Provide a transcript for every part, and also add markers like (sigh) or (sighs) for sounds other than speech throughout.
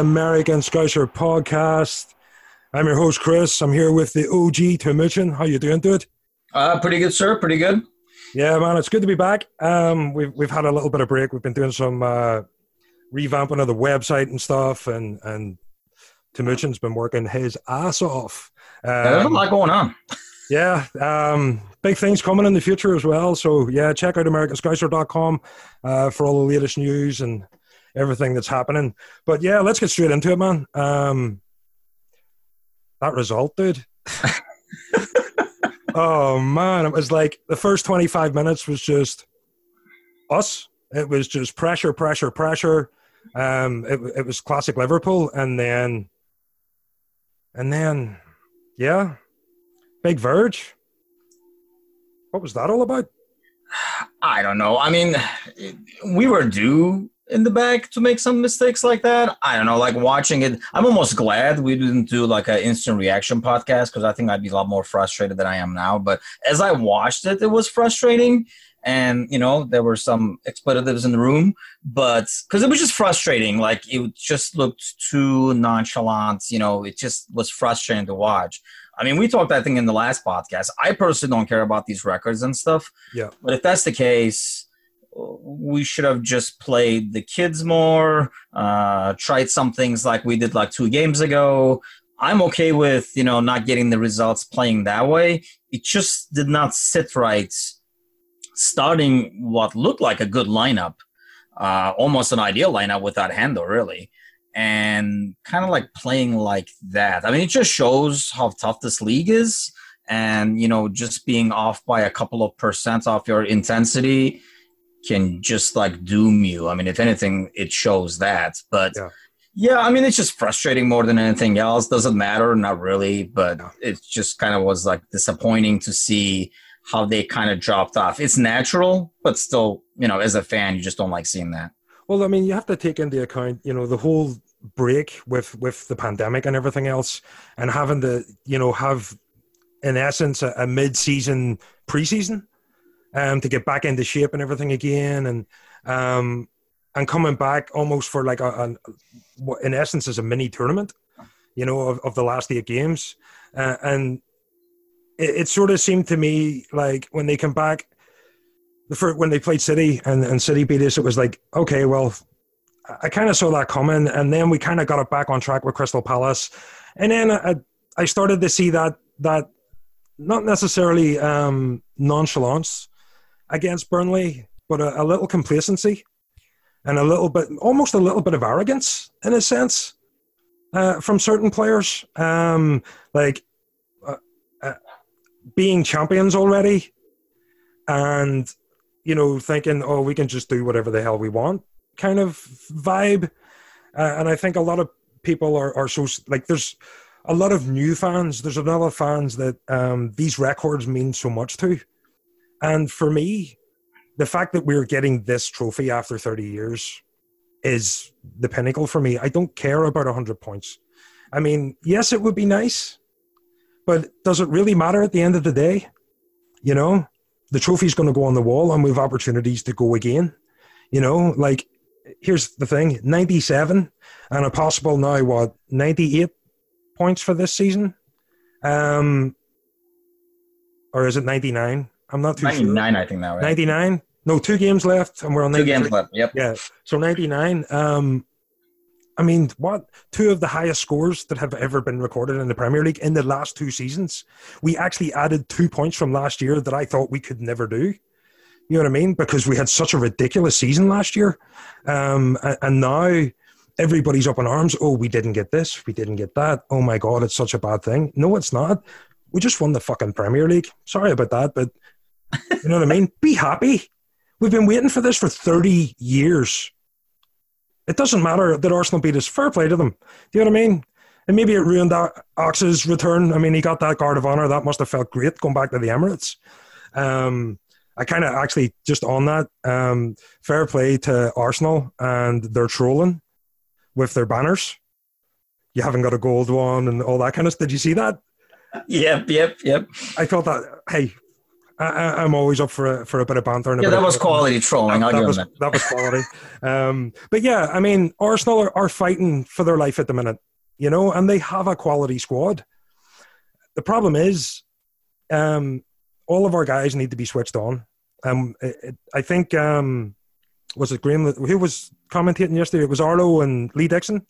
American Scouser podcast. I'm your host, Chris. I'm here with the OG Timuchin. How you doing, dude? Uh, pretty good, sir. Pretty good. Yeah, man, it's good to be back. Um, we've we've had a little bit of break. We've been doing some uh, revamping of the website and stuff, and and Timuchin's been working his ass off. Um, There's a lot going on. Yeah, um, big things coming in the future as well. So yeah, check out AmericanScouser.com uh, for all the latest news and everything that's happening. But yeah, let's get straight into it, man. Um, that result, dude. (laughs) oh man, it was like the first 25 minutes was just us. It was just pressure, pressure, pressure. Um, it, it was classic Liverpool, and then, and then, yeah, Big Virg. What was that all about? I don't know. I mean, we were due in the back to make some mistakes like that. I don't know, like watching it, I'm almost glad we didn't do like an instant reaction podcast because I think I'd be a lot more frustrated than I am now. But as I watched it, it was frustrating. And, you know, there were some expletives in the room, but because it was just frustrating. Like it just looked too nonchalant. You know, it just was frustrating to watch. I mean, we talked, I think, in the last podcast. I personally don't care about these records and stuff. Yeah. But if that's the case, we should have just played the kids more, uh, tried some things like we did like two games ago. I'm okay with, you know, not getting the results playing that way. It just did not sit right starting what looked like a good lineup, uh, almost an ideal lineup without Hendo, really. And kind of like playing like that. I mean, it just shows how tough this league is. And, you know, just being off by a couple of percent off your intensity can just like doom you. I mean, if anything, it shows that. But yeah, yeah I mean, it's just frustrating more than anything else. Doesn't matter, not really, but it just kind of was like disappointing to see how they kind of dropped off. It's natural, but still, you know, as a fan, you just don't like seeing that. Well, I mean, you have to take into account, you know, the whole break with with the pandemic and everything else, and having to, you know, have in essence a, a mid-season preseason um, to get back into shape and everything again, and um, and coming back almost for like a, a in essence is a mini tournament, you know, of, of the last eight games, uh, and it, it, sort of seemed to me like when they come back, first, when they played City and, and City beat us, it was like okay, well, I kind of saw that coming, and then we kind of got it back on track with Crystal Palace, and then I, I started to see that that not necessarily um, nonchalance against Burnley, but a, a little complacency and a little bit, almost a little bit of arrogance in a sense uh, from certain players. Um, like uh, uh, being champions already and, you know, thinking, oh, we can just do whatever the hell we want kind of vibe. Uh, and I think a lot of people are, are so, like, there's a lot of new fans. There's a lot of fans that um, these records mean so much to. And for me, the fact that we're getting this trophy after 30 years is the pinnacle for me. I don't care about 100 points. I mean, yes, it would be nice, but does it really matter at the end of the day? You know, the trophy's going to go on the wall and we have opportunities to go again. You know, like, here's the thing 97 and a possible now, what, 98 points for this season? Um, or is it 99? I'm not too 99, sure. I think now. Right? 99. No, two games left, and we're on two games left. Yep. Yeah. So 99. Um, I mean, what two of the highest scores that have ever been recorded in the Premier League in the last two seasons? We actually added two points from last year that I thought we could never do. You know what I mean? Because we had such a ridiculous season last year, um, and now everybody's up in arms. Oh, we didn't get this, we didn't get that. Oh my God, it's such a bad thing. No, it's not. We just won the fucking Premier League. Sorry about that, but you know what I mean? Be happy. We've been waiting for this for 30 years. It doesn't matter that Arsenal beat us. Fair play to them. Do you know what I mean? And maybe it ruined that Ox's return. I mean, he got that guard of honor. That must have felt great going back to the Emirates. Um, I kind of actually just on that. Um, fair play to Arsenal and their trolling with their banners. You haven't got a gold one and all that kind of stuff. Did you see that? Yep, yep, yep. I thought that, hey, I, am always up for a, for a bit of banter. And yeah, that was quality trolling. That, that was, that. that was quality. um, but yeah, I mean, Arsenal are, are fighting for their life at the minute, you know, and they have a quality squad. The problem is, um, all of our guys need to be switched on. Um, it, it, I think um, was it Graham who was commentating yesterday? It was Arlo and Lee Dixon.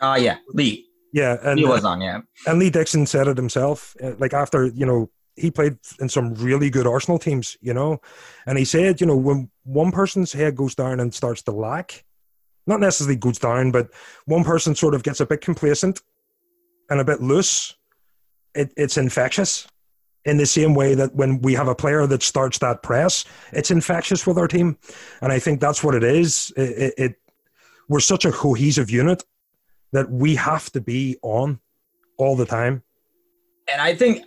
Ah, uh, yeah, Lee. Yeah, and he was on. Yeah, and Lee Dixon said it himself. Uh, like after you know he played in some really good Arsenal teams, you know, and he said, you know, when one person's head goes down and starts to lack, not necessarily goes down, but one person sort of gets a bit complacent and a bit loose, it, it's infectious. In the same way that when we have a player that starts that press, it's infectious with our team, and I think that's what it is. It, it, it we're such a cohesive unit that we have to be on all the time. And I think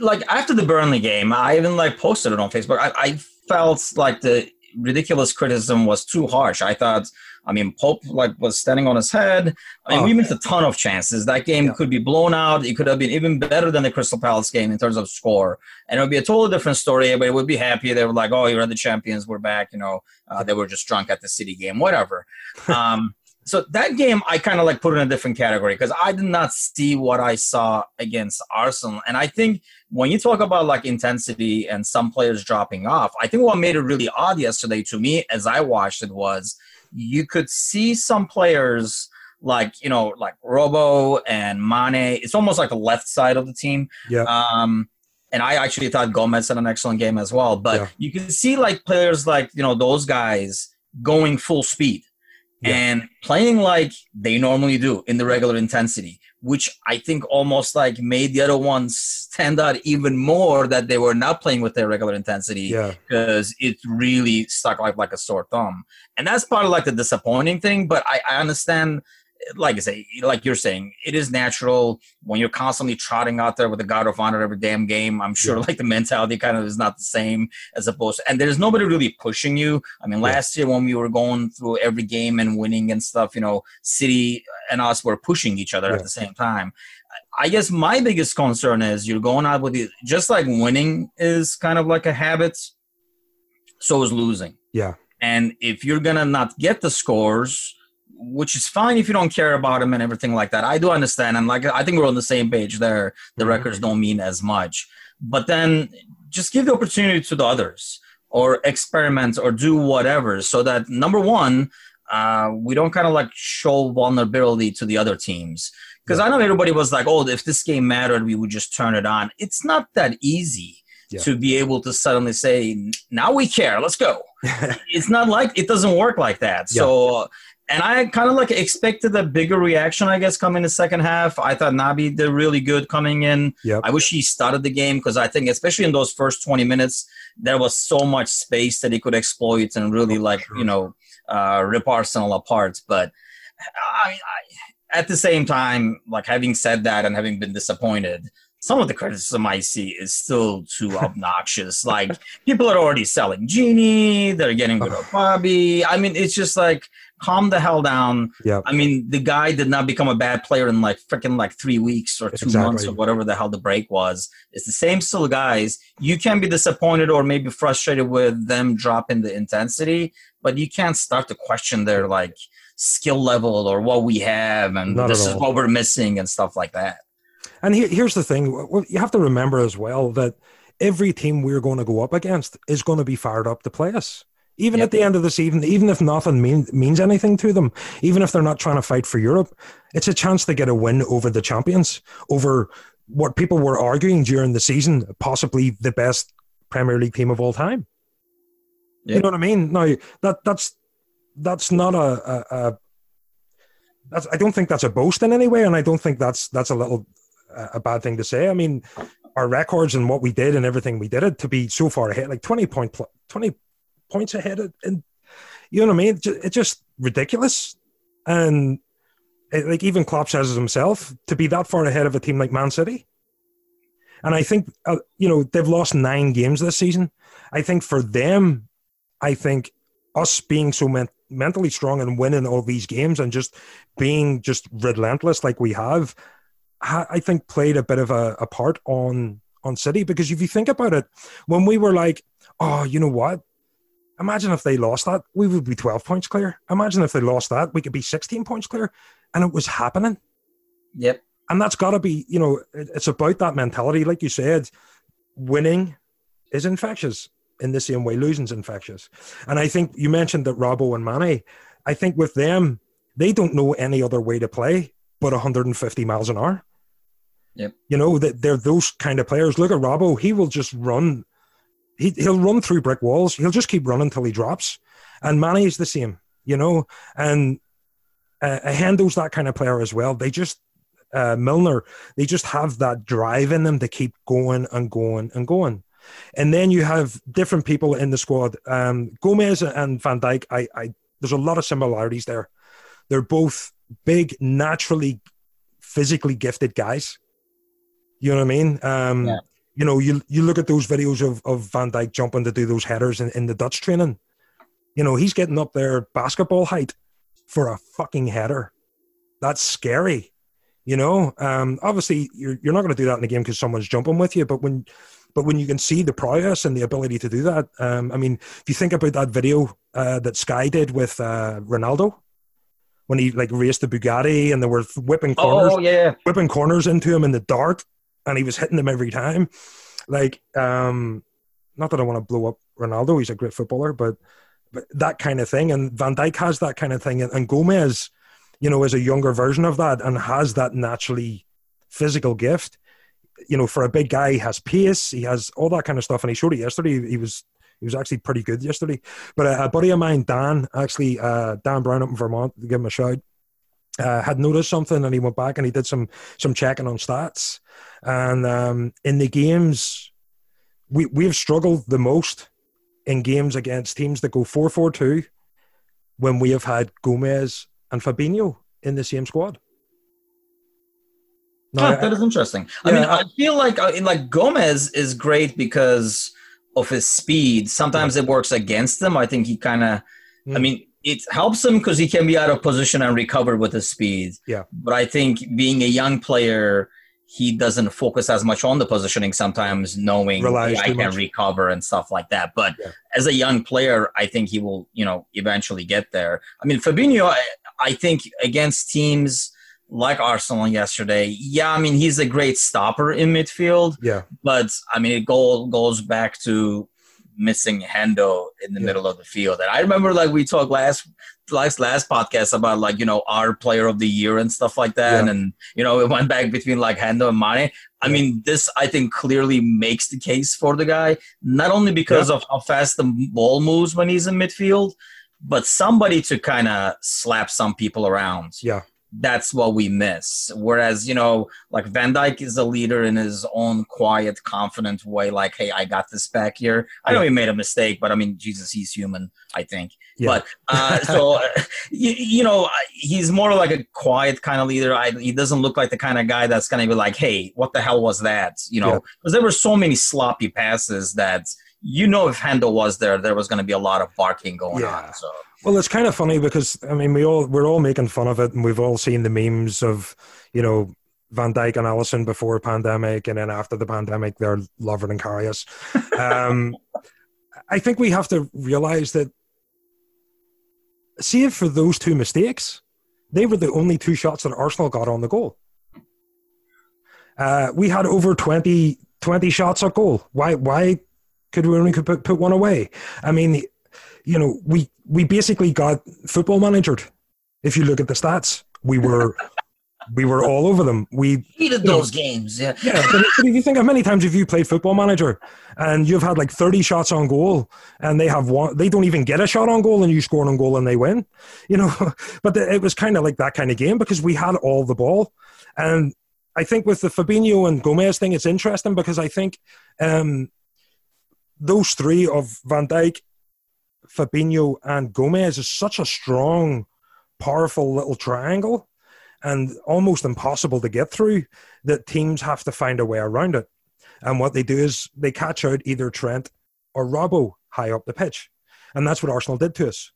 like after the Burnley game, I even like posted it on Facebook. I, I felt like the ridiculous criticism was too harsh. I thought, I mean, Pope like was standing on his head. I mean, oh. we missed a ton of chances. That game yeah. could be blown out. It could have been even better than the Crystal Palace game in terms of score, and it would be a totally different story. It would be happy. They were like, "Oh, you're the champions. We're back." You know, uh, they were just drunk at the City game, whatever. Um, so that game I kind of like put in a different category because I did not see what I saw against Arsenal. And I think when you talk about like intensity and some players dropping off, I think what made it really odd yesterday to me as I watched it was you could see some players like you know like Robbo and Mane. It's almost like the left side of the team. Yeah. Um, and I actually thought Gomez had an excellent game as well. But yeah. you can see like players like you know those guys going full speed yeah. and playing like they normally do in the regular intensity, which I think almost like made the other ones stand out even more that they were not playing with their regular intensity because yeah. it really stuck like like a sore thumb. And that's part of like the disappointing thing, but I, I understand like I say, like you're saying, it is natural when you're constantly trotting out there with a guard of honor every damn game. I'm sure yeah. like the mentality kind of is not the same as opposed to, and there's nobody really pushing you. I mean, last yeah. year when we were going through every game and winning and stuff, you know, City and us were pushing each other yeah. at the same time. I guess my biggest concern is you're going out with it, just like winning is kind of like a habit, so is losing. Yeah. And if you're gonna not get the scores, which is fine if you don't care about them and everything like that. I do understand, and like I think we're on the same page there. The mm-hmm. records don't mean as much, but then just give the opportunity to the others, or experiment, or do whatever, so that number one, uh, we don't kind of like show vulnerability to the other teams. Because yeah. I know everybody was like, "Oh, if this game mattered, we would just turn it on." It's not that easy. Yeah. to be able to suddenly say, now we care, let's go. (laughs) it's not like it doesn't work like that. Yeah. So and I kind of like expected a bigger reaction, I guess, coming in the second half. I thought Naby did really good coming in. Yep. I wish he started the game because I think, especially in those first 20 minutes, there was so much space that he could exploit and really, oh, like, sure. you know, uh, rip Arsenal apart. But I, I, at the same time, like having said that and having been disappointed, some of the criticism I see is still too (laughs) obnoxious. like people are already selling Gini, they're getting rid of Bobby. I mean, it's just like calm the hell down. Yeah. I mean, the guy did not become a bad player in like freaking like three weeks or two exactly. months or whatever the hell the break was. It's the same still guys. You can be disappointed or maybe frustrated with them dropping the intensity, but you can't start to question their like skill level or what we have and not this is what we're missing and stuff like that. And here, here's the thing: you have to remember as well that every team we're going to go up against is going to be fired up to play us. Even yep. at the end of the season, even if nothing mean, means anything to them, even if they're not trying to fight for Europe, it's a chance to get a win over the champions, over what people were arguing during the season, possibly the best Premier League team of all time. Yep. You know what I mean? Now that that's that's not a, a, a that's I don't think that's a boast in any way, and I don't think that's that's a little a bad thing to say. I mean, our records and what we did and everything we did it to be so far ahead, like twenty point twenty points ahead. And you know what I mean? It's just ridiculous. And it, like even Klopp says himself to be that far ahead of a team like Man City. And I think, uh, you know, they've lost nine games this season. I think for them, I think us being so men- mentally strong and winning all these games and just being just relentless like we have, ha- I think played a bit of a, a part on on City because if you think about it, when we were like, oh, you know what? Imagine if they lost that, we would be 12 points clear. Imagine if they lost that, we could be 16 points clear. And it was happening. Yep. And that's got to be, you know, it's about that mentality. Like you said, winning is infectious in the same way losing's infectious. And I think you mentioned that Robbo and Mane, I think with them, they don't know any other way to play but 150 miles an hour. Yep. You know, that they're those kind of players. Look at Robbo, he will just run. He, he'll run through brick walls. He'll just keep running until he drops. And Mane is the same, you know. And uh, Hendo's that kind of player as well. They just, uh, Milner, they just have that drive in them to keep going and going and going. And then you have different people in the squad. Um, Gomez and Van Dijk, I, I, there's a lot of similarities there. They're both big, naturally, physically gifted guys. You know what I mean? Um, yeah. You know, you you look at those videos of, of Van Dijk jumping to do those headers in, in the Dutch training. You know, he's getting up there basketball height for a fucking header. That's scary. You know, um, obviously you're you're not going to do that in a game because someone's jumping with you. But when but when you can see the prowess and the ability to do that, um, I mean, if you think about that video uh, that Sky did with uh, Ronaldo, when he like raced the Bugatti and they were whipping corners, oh, yeah. whipping corners into him in the dark, and he was hitting them every time. Like, um, not that I want to blow up Ronaldo, he's a great footballer, but but that kind of thing. And Van Dijk has that kind of thing, and, and Gomez, you know, is a younger version of that and has that naturally physical gift you know, for a big guy, he has pace, he has all that kind of stuff, and he showed it yesterday. He was he was actually pretty good yesterday. But a, buddy of mine, Dan, actually, uh, Dan Brown up in Vermont, give him a shout. Uh, had noticed something and he went back and he did some some checking on stats. And um, in the games, we we've struggled the most in games against teams that go four four two when we have had Gomez and Fabinho in the same squad. No, huh, that is interesting. Yeah, I mean, I, I feel like like Gomez is great because of his speed. Sometimes yeah. it works against him. I think he kind of. Mm. I mean, it helps him because he can be out of position and recover with his speed. Yeah. But I think being a young player, he doesn't focus as much on the positioning sometimes, knowing hey, I can much. recover and stuff like that. But yeah. as a young player, I think he will, you know, eventually get there. I mean, Fabinho, I, I think against teams like Arsenal yesterday. Yeah, I mean he's a great stopper in midfield. Yeah, but I mean it goes goes back to missing Hendo in the yeah. middle of the field. And I remember like we talked last last last podcast about like you know our player of the year and stuff like that, yeah. and, you know it went back between like Hendo and Mane. I yeah. mean this I think clearly makes the case for the guy, not only because of how fast the ball moves when he's in midfield. But somebody to kind of slap some people around. Yeah that's what we miss. Whereas, you know, like Van Dijk is a leader in his own quiet, confident way, like, hey, I got this back here. I know he made a mistake, but I mean, Jesus, he's human, I think. Yeah. But uh, so, (laughs) you, you, know, he's more like a quiet kind of leader. I, he doesn't look like the kind of guy that's going to be like, hey, what the hell was that? You know, because yeah. there were so many sloppy passes that, you know, if Hendo was there, there was going to be a lot of barking going yeah. on. So well, it's kind of funny because I mean we all we're all making fun of it, and we've all seen the memes of you know Van Dijk and Alisson before pandemic, and then after the pandemic, they're loving and Karius. Um, I think we have to realize that, save for those two mistakes, they were the only two shots that Arsenal got on the goal. Uh, we had over 20, 20 shots at goal. Why? Why could we only put, put one away? I mean, you know, we we basically got football managered. If you look at the stats, we were (laughs) we were all over them. We hated those know, games. Yeah, yeah. But, but if you think how many times have you played football manager and you've had like thirty shots on goal, and they have one, they don't even get a shot on goal, and you score on goal and they win. You know, (laughs) but the, it was kind of like that kind of game because we had all the ball, and I think with the Fabinho and Gomez thing, it's interesting because I think um, those three of Van Dijk, Fabinho and Gomez is such a strong, powerful little triangle and almost impossible to get through that teams have to find a way around it. And what they do is they catch out either Trent or Robbo high up the pitch. And that's what Arsenal did to us.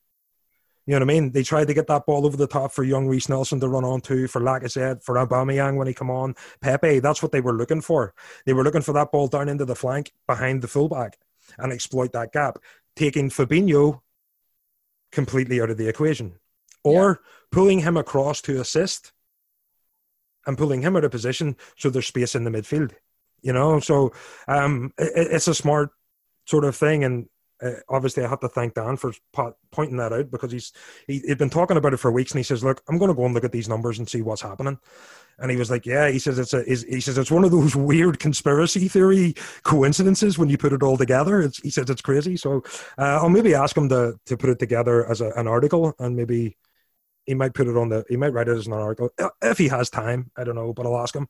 You know what I mean? They tried to get that ball over the top for young Reiss Nelson to run on to, for said, for Aubameyang when he come on. Pepe, that's what they were looking for. They were looking for that ball down into the flank behind the fullback and exploit that gap, taking Fabinho completely out of the equation. Or yeah. pulling him across to assist and pulling him out of position so there's space in the midfield. You know, so um, it, it's a smart sort of thing. And uh, obviously I have to thank Dan for pointing that out because he's he, he'd been talking about it for weeks and he says, "Look, I'm going to go and look at these numbers and see what's happening." And he was like, "Yeah," he says it's a he says it's one of those (laughs) weird conspiracy theory coincidences when you put it all together. It's, he says it's crazy. So uh, I'll maybe ask him to to put it together as a, an article and maybe he might put it on the he might write it as an article if he has time. I don't know, but I'll ask him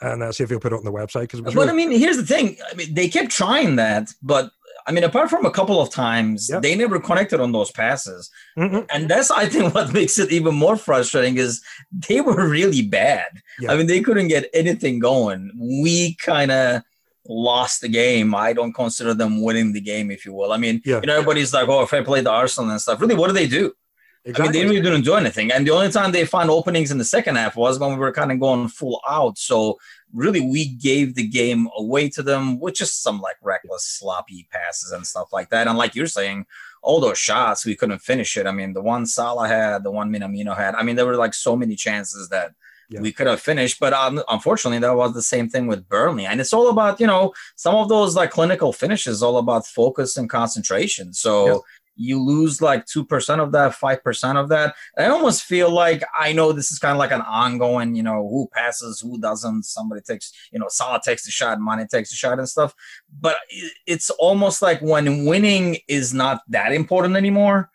and uh, see if he'll put it on the website. Because, but really- I mean, here's the thing: I mean, they kept trying that, but I mean, apart from a couple of times, yep. they never connected on those passes. Mm-hmm. And that's, I think, what (laughs) makes it even more frustrating is they were really bad. I mean, they couldn't get anything going. We kind of lost the game. I don't consider them winning the game, if you will. I mean, yeah. you know, everybody's like, oh, if I played the Arsenal and stuff, really, what do they do? Exactly. I mean, they really didn't do anything. And the only time they found openings in the second half was when we were kind of going full out. So really, we gave the game away to them with just some like reckless, sloppy passes and stuff like that. And like you're saying, all those shots, we couldn't finish it. I mean, the one Salah had, the one Minamino had. I mean, there were like so many chances that yeah. we could have finished. But um, unfortunately, that was the same thing with Burnley. And it's all about, you know, some of those like clinical finishes, all about focus and concentration. So you lose like 2% of that, 5% of that. I almost feel like I know this is kind of like an ongoing, you know, who passes, who doesn't. Somebody takes, you know, Salah takes the shot, Mane takes the shot and stuff. But it's almost like when winning is not that important anymore,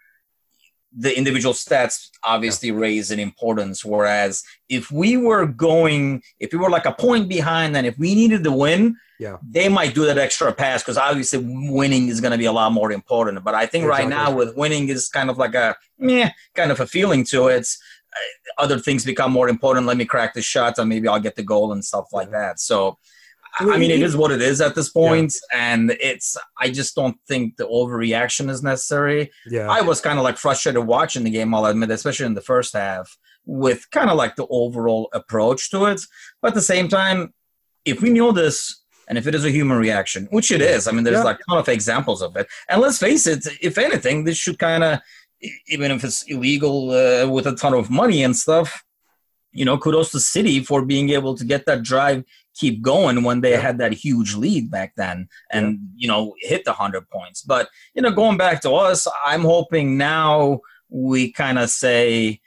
the individual stats obviously yeah. raise in importance. Whereas if we were going, if we were like a point behind, then if we needed to win, yeah, they might do that extra pass because obviously winning is going to be a lot more important. But I think exactly. right now with winning is kind of like a meh, kind of a feeling to it. Uh, other things become more important. Let me crack the shot, and maybe I'll get the goal and stuff like that. So. I mean, it is what it is at this point, yeah. and it's. I just don't think the overreaction is necessary. Yeah, I was kind of like frustrated watching the game. I'll admit, especially in the first half, with kind of like the overall approach to it. But at the same time, if we knew this and if it is a human reaction, which it is, I mean, there's yeah. like a ton of examples of it. And let's face it, if anything, this should kind of, even if it's illegal uh, with a ton of money and stuff, you know, kudos to City for being able to get that drive keep going when they yeah. had that huge lead back then and, yeah. you know, hit the 100 points. But, you know, going back to us, I'm hoping now we kind of say,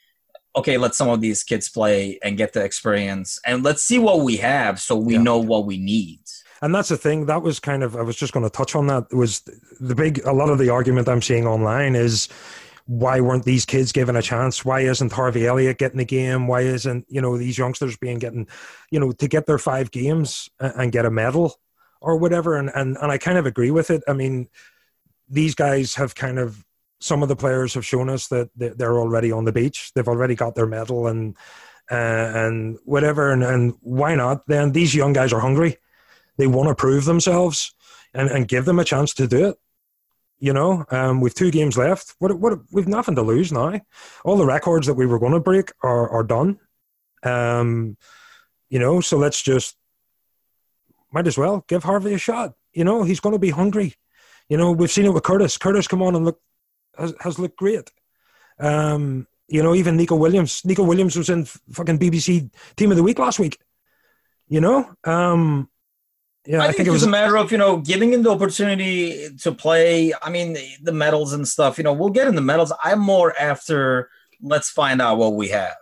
okay, let some of these kids play and get the experience and let's see what we have so we yeah. know what we need and that's the thing that was kind of i was just going to touch on that was the big a lot of the argument i'm seeing online is why weren't these kids given a chance? Why isn't harvey elliott getting the game? Why isn't you know these youngsters being getting you know to get their five games and get a medal or whatever? And and, and i kind of agree with it. I mean these guys have kind of some of the players have shown us that they're already on the beach. They've already got their medal and uh, and whatever. And, and why not? Then these young guys are hungry. They want to prove themselves and, and give them a chance to do it. You know, um, we've two games left. What, what, we've nothing to lose now. All the records that we were going to break are, are done. Um, you know, so let's just might as well give Harvey a shot. You know, he's going to be hungry. You know, we've seen it with Curtis. Curtis come on and look has, has looked great. Um, you know, even Neco Williams. Neco Williams was in fucking BBC Team of the Week last week. You know, um, yeah, I, I think, it was a matter of you know giving him the opportunity to play. I mean, the, the medals and stuff. You know, we'll get in the medals. I'm more after let's find out what we have.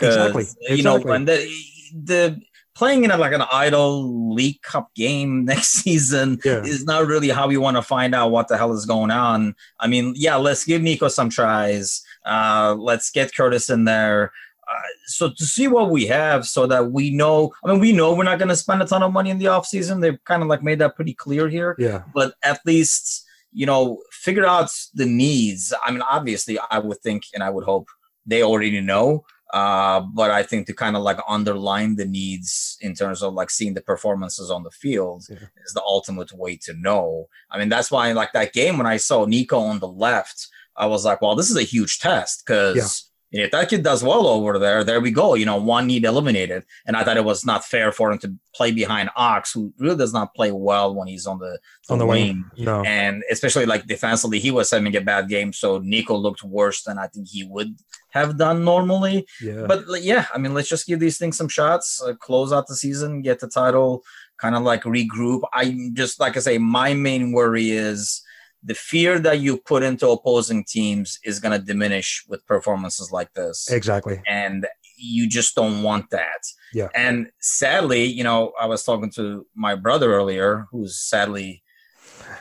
Exactly. You know, when the the playing in a, like an idle League Cup game (laughs) next season yeah. is not really how we want to find out what the hell is going on. I mean, yeah, let's give Neco some tries. Uh, let's get Curtis in there. Uh, so to see what we have so that we know i mean we know we're not going to spend a ton of money in the off season they've kind of like made that pretty clear here. Yeah. But at least you know figure out the needs. I mean obviously i would think and i would hope they already know uh, but I think to kind of like underline the needs in terms of like seeing the performances on the field yeah. is the ultimate way to know. I mean, that's why like that game when I saw neco on the left, I was like, well, this is a huge test because if that kid does well over there, there we go. You know, one need eliminated. And I thought it was not fair for him to play behind Ox, who really does not play well when he's on the, the on the wing. wing. No. And especially like defensively, he was having a bad game. So Neco looked worse than I think he would have done normally. Yeah. But yeah, I mean, let's just give these things some shots, uh, close out the season, get the title, kind of like regroup. I just, like I say, my main worry is the fear that you put into opposing teams is going to diminish with performances like this. exactly. And you just don't want that. Yeah. And sadly, you know, I was talking to my brother earlier, who's sadly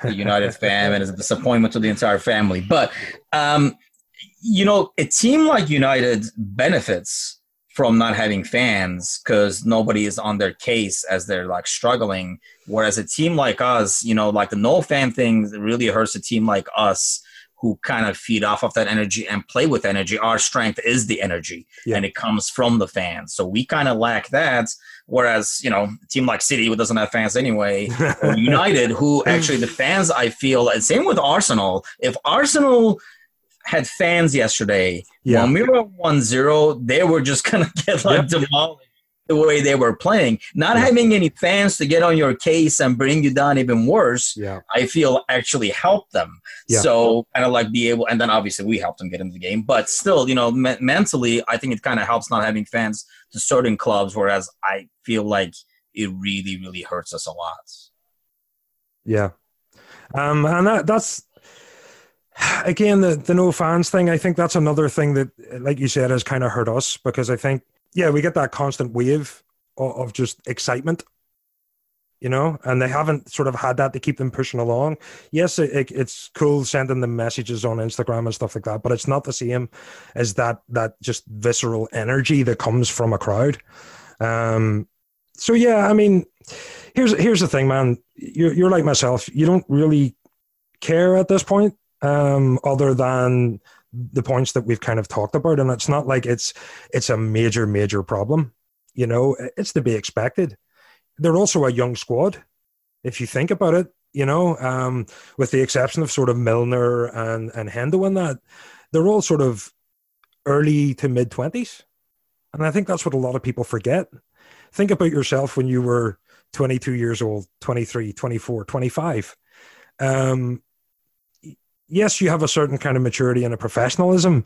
a United (laughs) fan and is a disappointment to the entire family. But, um, you know, a team like United benefits from not having fans because nobody is on their case as they're like struggling. Whereas a team like us, you know, like the no fan thing really hurts a team like us who kind of feed off of that energy and play with energy. Our strength is the energy Yeah. and it comes from the fans. So we kind of lack that. Whereas, you know, a team like City, who doesn't have fans anyway, (laughs) or United, who (laughs) actually the fans, I feel, and same with Arsenal. If Arsenal had fans yesterday, Yeah. when we were 1 0, they were just going (laughs) to get like demolished the way they were playing. Not Yeah. having any fans to get on your case and bring you down even worse, Yeah. I feel actually helped them. Yeah. So, kind of like be able, and then obviously we helped them get into the game, but still, you know, me- mentally, I think it kind of helps not having fans to certain clubs, whereas I feel like it really, really hurts us a lot. Yeah. Um, and that, that's (sighs) again the the no fans thing. I think that's another thing that, like you said, has kind of hurt us because I think yeah we get that constant wave of, of just excitement, you know, and they haven't sort of had that to keep them pushing along. Yes, it, it, it's cool sending them messages on Instagram and stuff like that, but it's not the same as that that just visceral energy that comes from a crowd. Um, so yeah, I mean, here's here's the thing, man. You're you're like myself. You don't really care at this point, um, other than the points that we've kind of talked about, and it's not like it's it's a major major problem. You know, it's to be expected. They're also a young squad, if you think about it. You know, um, with the exception of sort of Milner and and Hendo and that, they're all sort of early to mid twenties, and I think that's what a lot of people forget. Think about yourself when you were 22 years old, 23, 24, 25. Um, yes, you have a certain kind of maturity and a professionalism,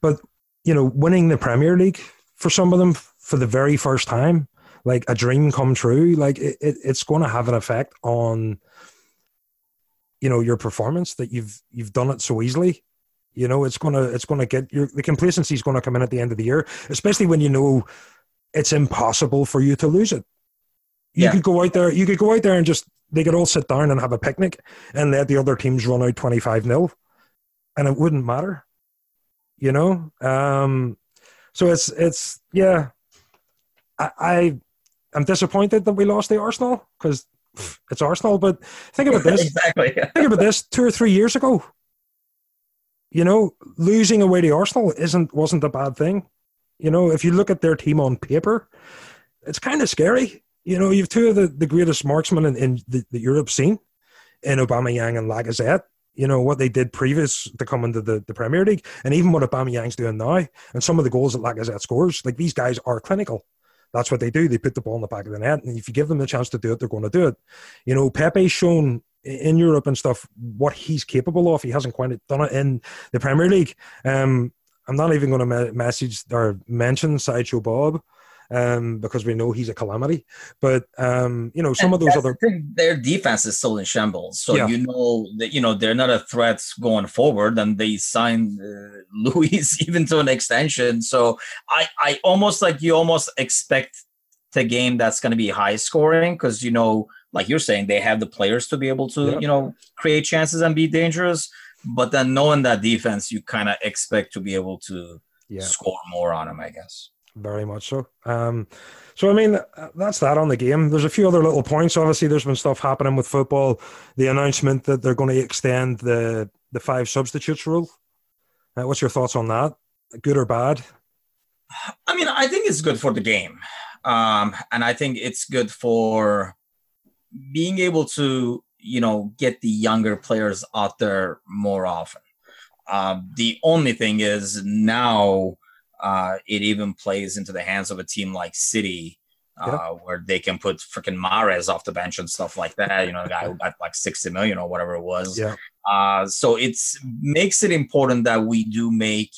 but you know, winning the Premier League for some of them for the very first time, like a dream come true, like it, it, it's going to have an effect on, you know, your performance that you've you've done it so easily. You know, it's gonna it's gonna get your the complacency is going to come in at the end of the year, especially when you know it's impossible for you to lose it. You Yeah. could go out there, you could go out there and just they could all sit down and have a picnic and let the other teams run out 25 nil and it wouldn't matter. You know? Um so it's it's yeah. I, I I'm disappointed that we lost the Arsenal because it's Arsenal, but think about this (laughs) exactly. (laughs) think about this two or three years ago. You know, losing away to Arsenal isn't wasn't a bad thing. You know, if you look at their team on paper, it's kind of scary. You know, you've two of the, the greatest marksmen in, in the, the Europe scene in Aubameyang and Lacazette. You know, what they did previous to come into the, the Premier League and even what Aubameyang's doing now and some of the goals that Lacazette scores, like these guys are clinical. That's what they do. They put the ball in the back of the net. And if you give them the chance to do it, they're going to do it. You know, Pepe's shown in Europe and stuff what he's capable of. He hasn't quite done it in the Premier League. Um, I'm not even going to me- message or mention Sideshow Bob um, because we know he's a calamity. But um, you know, some of those other the their defense is still in shambles. So Yeah. you know that you know they're not a threat going forward, and they signed uh, (laughs) Luiz even to an extension. So I I almost like you almost expect the game that's going to be high scoring because you know like you're saying they have the players to be able to Yeah. you know create chances and be dangerous. But then knowing that defense, you kind of expect to be able to yeah, score more on them, I guess. Very much so. Um, so I mean, that's that on the game. There's a few other little points. Obviously, there's been stuff happening with football. The announcement that they're going to extend the the five substitutes rule. Uh, what's your thoughts on that? Good or bad? I mean, I think it's good for the game. Um, and I think it's good for being able to, you know, get the younger players out there more often. Uh, the only thing is now uh, it even plays into the hands of a team like City, uh, yeah. where they can put freaking Mahrez off the bench and stuff like that. You know, the guy who got like 60 million or whatever it was. Yeah. Uh, so it's makes it important that we do make.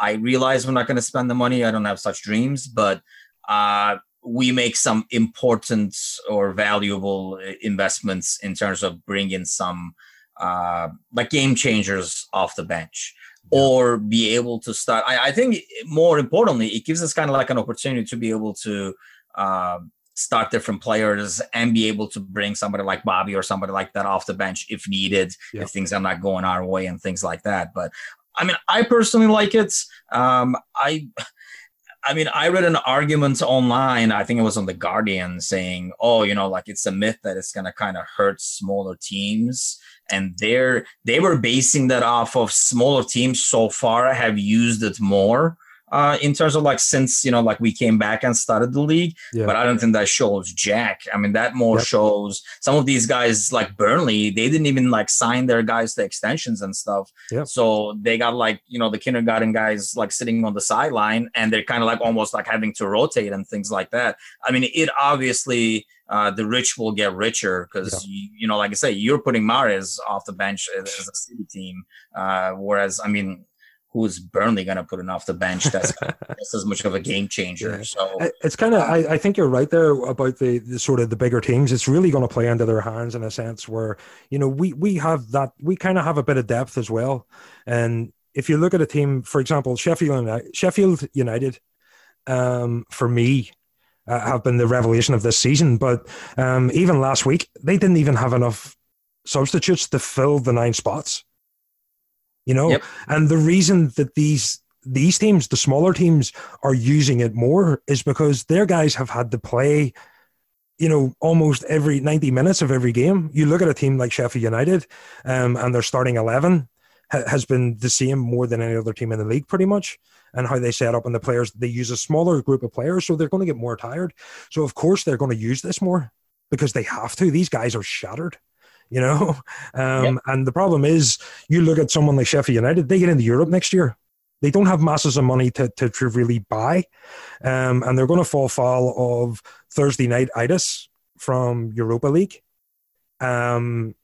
I realize we're not going to spend the money. I don't have such dreams, but uh, we make some important or valuable uh, investments in terms of bringing some uh, like game changers off the bench. Or be able to start. I, I, think more importantly, it gives us kind of like an opportunity to be able to uh, start different players and be able to bring somebody like Bobby or somebody like that off the bench if needed, yeah. if things are not going our way and things like that. But I mean, I personally like it. Um, I I mean, I read an argument online, I think it was on The Guardian, saying, oh, you know, like it's a myth that it's going to kind of hurt smaller teams. And they're, they were basing that off of smaller teams so far have used it more uh, in terms of like since you know like we came back and started the league. Yeah. But I don't think that shows Jack. I mean, that more yep. shows some of these guys like Burnley. They didn't even like sign their guys to extensions and stuff. Yep. So they got like you know the kindergarten guys like sitting on the sideline, and they're kind of like almost like having to rotate and things like that. I mean, it obviously. Uh, the rich will get richer because yeah. you, you, know, like I say, you're putting Mahrez off the bench as, as a city team. Uh, whereas, I mean, who's Burnley going to put in off the bench that's (laughs) just as much of a game changer. Yeah. So it's kind of I, I, think you're right there about the, the, sort of the bigger teams. It's really going to play into their hands in a sense where you know we we have that we kind of have a bit of depth as well. And if you look at a team, for example, Sheffield United, Sheffield United, um, for me. Uh, have been the revelation of this season, but um, even last week they didn't even have enough substitutes to fill the nine spots you know? Yep. and the reason that these these teams the smaller teams are using it more is because their guys have had to play you know almost every 90 minutes of every game. You look at a team like sheffield united um, and their starting 11 ha- has been the same more than any other team in the league pretty much and how they set up and the players they use a smaller group of players so they're going to get more tired. So of course they're going to use this more because they have to. These guys are shattered you know. (laughs) Um, yep. And the problem is, you look at someone like Sheffield United, they get into Europe next year. They don't have masses of money to, to, to really buy. Um, and they're going to fall foul of Thursday night itis from Europa League. Um,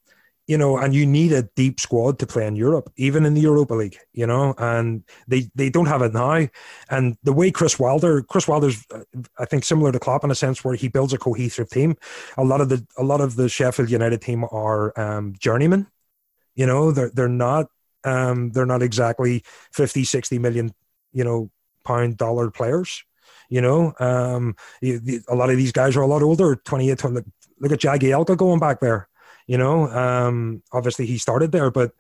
you know, and you need a deep squad to play in Europe, even in the Europa League, you know, and they, they don't have it now. And the way Chris Wilder, Chris Wilder's, uh, I think, similar to Klopp in a sense where he builds a cohesive team. A lot of the a lot of the Sheffield United team are um, journeymen, you know, they're they're not um, they're not exactly 50, 60 million, you know, pound dollar players. You know, um, a lot of these guys are a lot older, 28, 20, look at Jagielka going back there you know, um, obviously he started there, but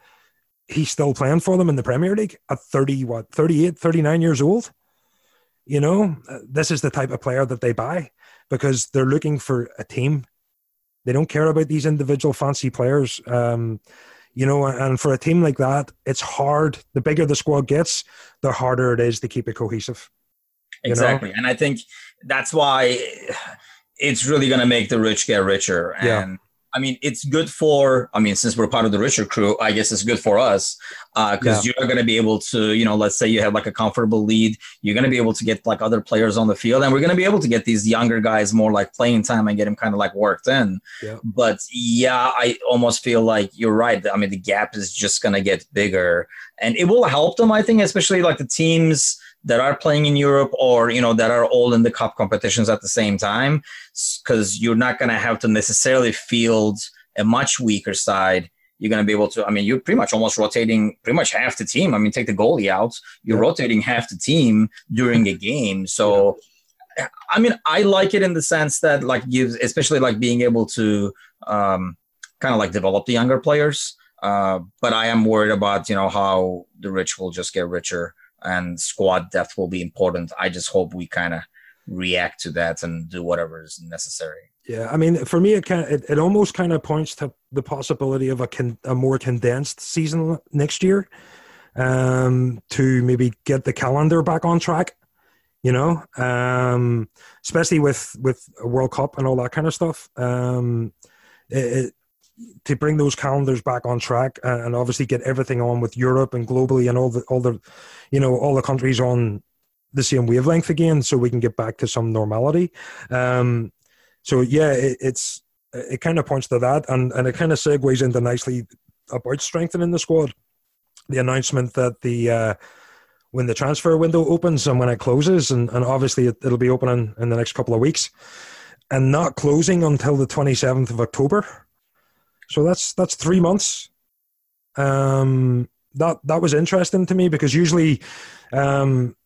he's still playing for them in the Premier League at 30, what, 38, 39 years old. You know, this is the type of player that they buy because they're looking for a team. They don't care about these individual fancy players. Um, you know, and for a team like that, it's hard. The bigger the squad gets, the harder it is to keep it cohesive. Exactly. Know? And I think that's why it's really going to make the rich get richer. And yeah. I mean, it's good for, I mean, since we're part of the richer crew, I guess it's good for us because uh, yeah. you're going to be able to, you know, let's say you have like a comfortable lead, you're going to be able to get like other players on the field, and we're going to be able to get these younger guys more like playing time and get them kind of like worked in. Yeah. But yeah, I almost feel like you're right. I mean, the gap is just going to get bigger, and it will help them, I think, especially like the teams that are playing in Europe or you know that are all in the cup competitions at the same time because you're not going to have to necessarily field a much weaker side you're going to be able to i mean you're pretty much almost rotating pretty much half the team i mean take the goalie out you're yeah. rotating half the team during a game (laughs) so yeah. i mean i like it in the sense that like gives especially like being able to um, kind of like develop the younger players uh, but i am worried about you know how the rich will just get richer and squad depth will be important. I just hope we kind of react to that and do whatever is necessary. Yeah, I mean, for me, it kind it, it almost kind of points to the possibility of a con, a more condensed season next year, um, to maybe get the calendar back on track. You know, um, especially with with World Cup and all that kind of stuff. Um, it to bring those calendars back on track and obviously get everything on with Europe and globally and all the all the you know all the countries on the same wavelength again so we can get back to some normality. Um, so yeah it, it's it kind of points to that and, and it kind of segues into nicely about strengthening the squad. The announcement that the uh, when the transfer window opens and when it closes and, and obviously it, it'll be opening in the next couple of weeks and not closing until the 27th of october so that's that's three months um, that that was interesting to me because usually um,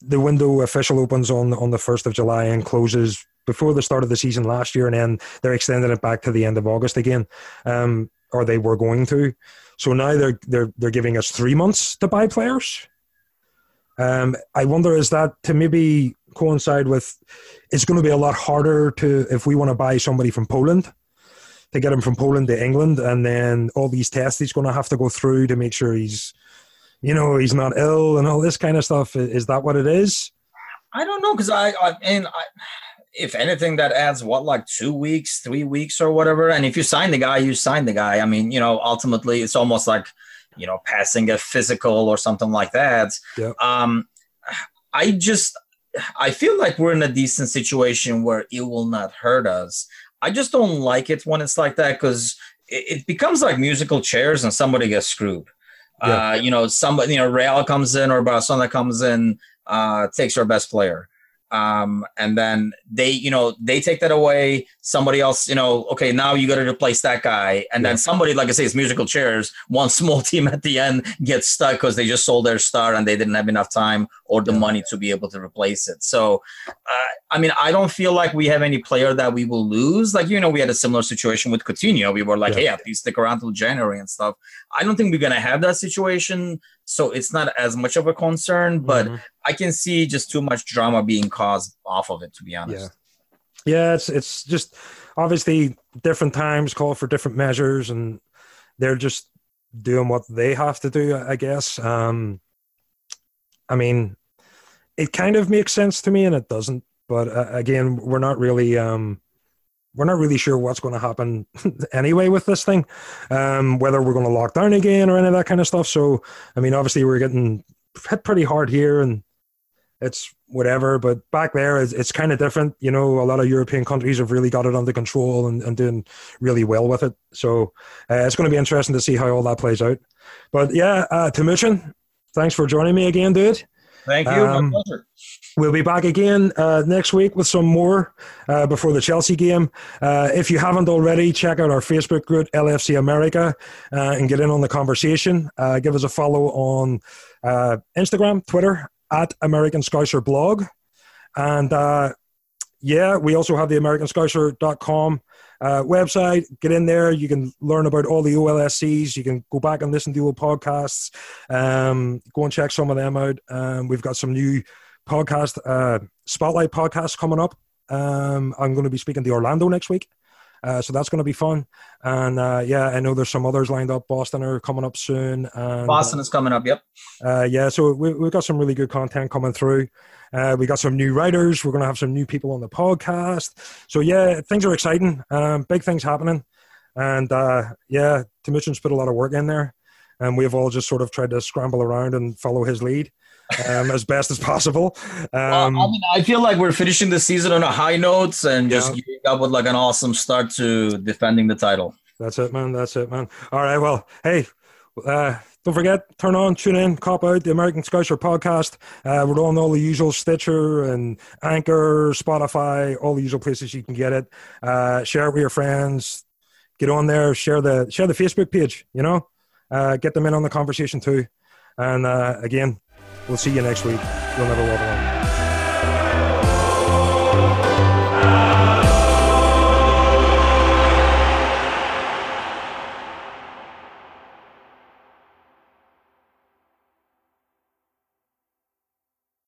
the window official opens on on the first of July and closes before the start of the season last year, and then they're extending it back to the end of August again, um, or they were going to. So now they're they're they're giving us three months to buy players. Um, I wonder is that to maybe coincide with it's going to be a lot harder to if we want to buy somebody from Poland to get him from Poland to England, and then all these tests he's going to have to go through to make sure he's you know, he's not ill and all this kind of stuff. Is that what it is? I don't know because I, I and I, if anything, that adds what like two weeks, three weeks, or whatever. And if you sign the guy, you sign the guy. I mean, you know, ultimately, it's almost like you know passing a physical or something like that. Yeah. Um, I just I feel like we're in a decent situation where it will not hurt us. I just don't like it when it's like that because it, it becomes like musical chairs and somebody gets screwed. Yeah. Uh, you know, somebody, you know, Real comes in or Barcelona comes in, uh, takes our best player. Um, and then they, you know, they take that away. Somebody else, you know, okay, now you got to replace that guy. And yeah. then somebody, like I say, it's musical chairs. One (laughs) small team at the end gets stuck because they just sold their star and they didn't have enough time or the yeah. money to be able to replace it. So, uh, I mean, I don't feel like we have any player that we will lose. Like, you know, we had a similar situation with Coutinho. We were like, yeah. hey, at least stick around till January and stuff. I don't think we're going to have that situation so it's not as much of a concern but mm-hmm. i can see just too much drama being caused off of it to be honest. Yeah yeah it's it's just obviously different times call for different measures and they're just doing what they have to do i guess. Um i mean it kind of makes sense to me and it doesn't but uh, again we're not really um we're not really sure what's going to happen (laughs) anyway with this thing, um, whether we're going to lock down again or any of that kind of stuff. So, I mean, obviously we're getting hit pretty hard here, and it's whatever. But back there, it's, it's kind of different. You know, a lot of European countries have really got it under control and, and doing really well with it. So, uh, it's going to be interesting to see how all that plays out. But yeah, uh, Timuchin, thanks for joining me again, dude. Thank you. Um, My pleasure. We'll be back again uh, next week with some more uh, before the Chelsea game. Uh, if you haven't already, check out our Facebook group, LFC America, uh, and get in on the conversation. Uh, give us a follow on uh, Instagram, Twitter, at American Scouser blog. And yeah, we also have the AmericanScouser.com uh, website. Get in there. You can learn about all the OLSCs. You can go back and listen to old podcasts. Um, go and check some of them out. Um, we've got some new podcast, uh, spotlight podcasts coming up. Um, I'm going to be speaking to Orlando next week. Uh, so that's going to be fun. And uh, yeah, I know there's some others lined up. Boston are coming up soon. And, Boston is coming up, yep. Uh, yeah, so we, have got some really good content coming through. Uh, we got some new writers. We're going to have some new people on the podcast. So yeah, things are exciting. Um, big things happening. And uh, yeah, Timuchin's put a lot of work in there. And we've all just sort of tried to scramble around and follow his lead um, as best as possible. Um, well, I mean, I feel like we're finishing the season on a high note and just yeah. getting up with like an awesome start to defending the title. That's it, man. That's it, man. All right. Well, hey, uh, don't forget, turn on, tune in, cop out the American Scouser podcast. Uh, we're on all the usual Stitcher and Anchor, Spotify, all the usual places you can get it. Uh, share it with your friends. Get on there, share the share the Facebook page. You know, uh, get them in on the conversation too. And uh, again, We'll see you next week. You'll never walk alone.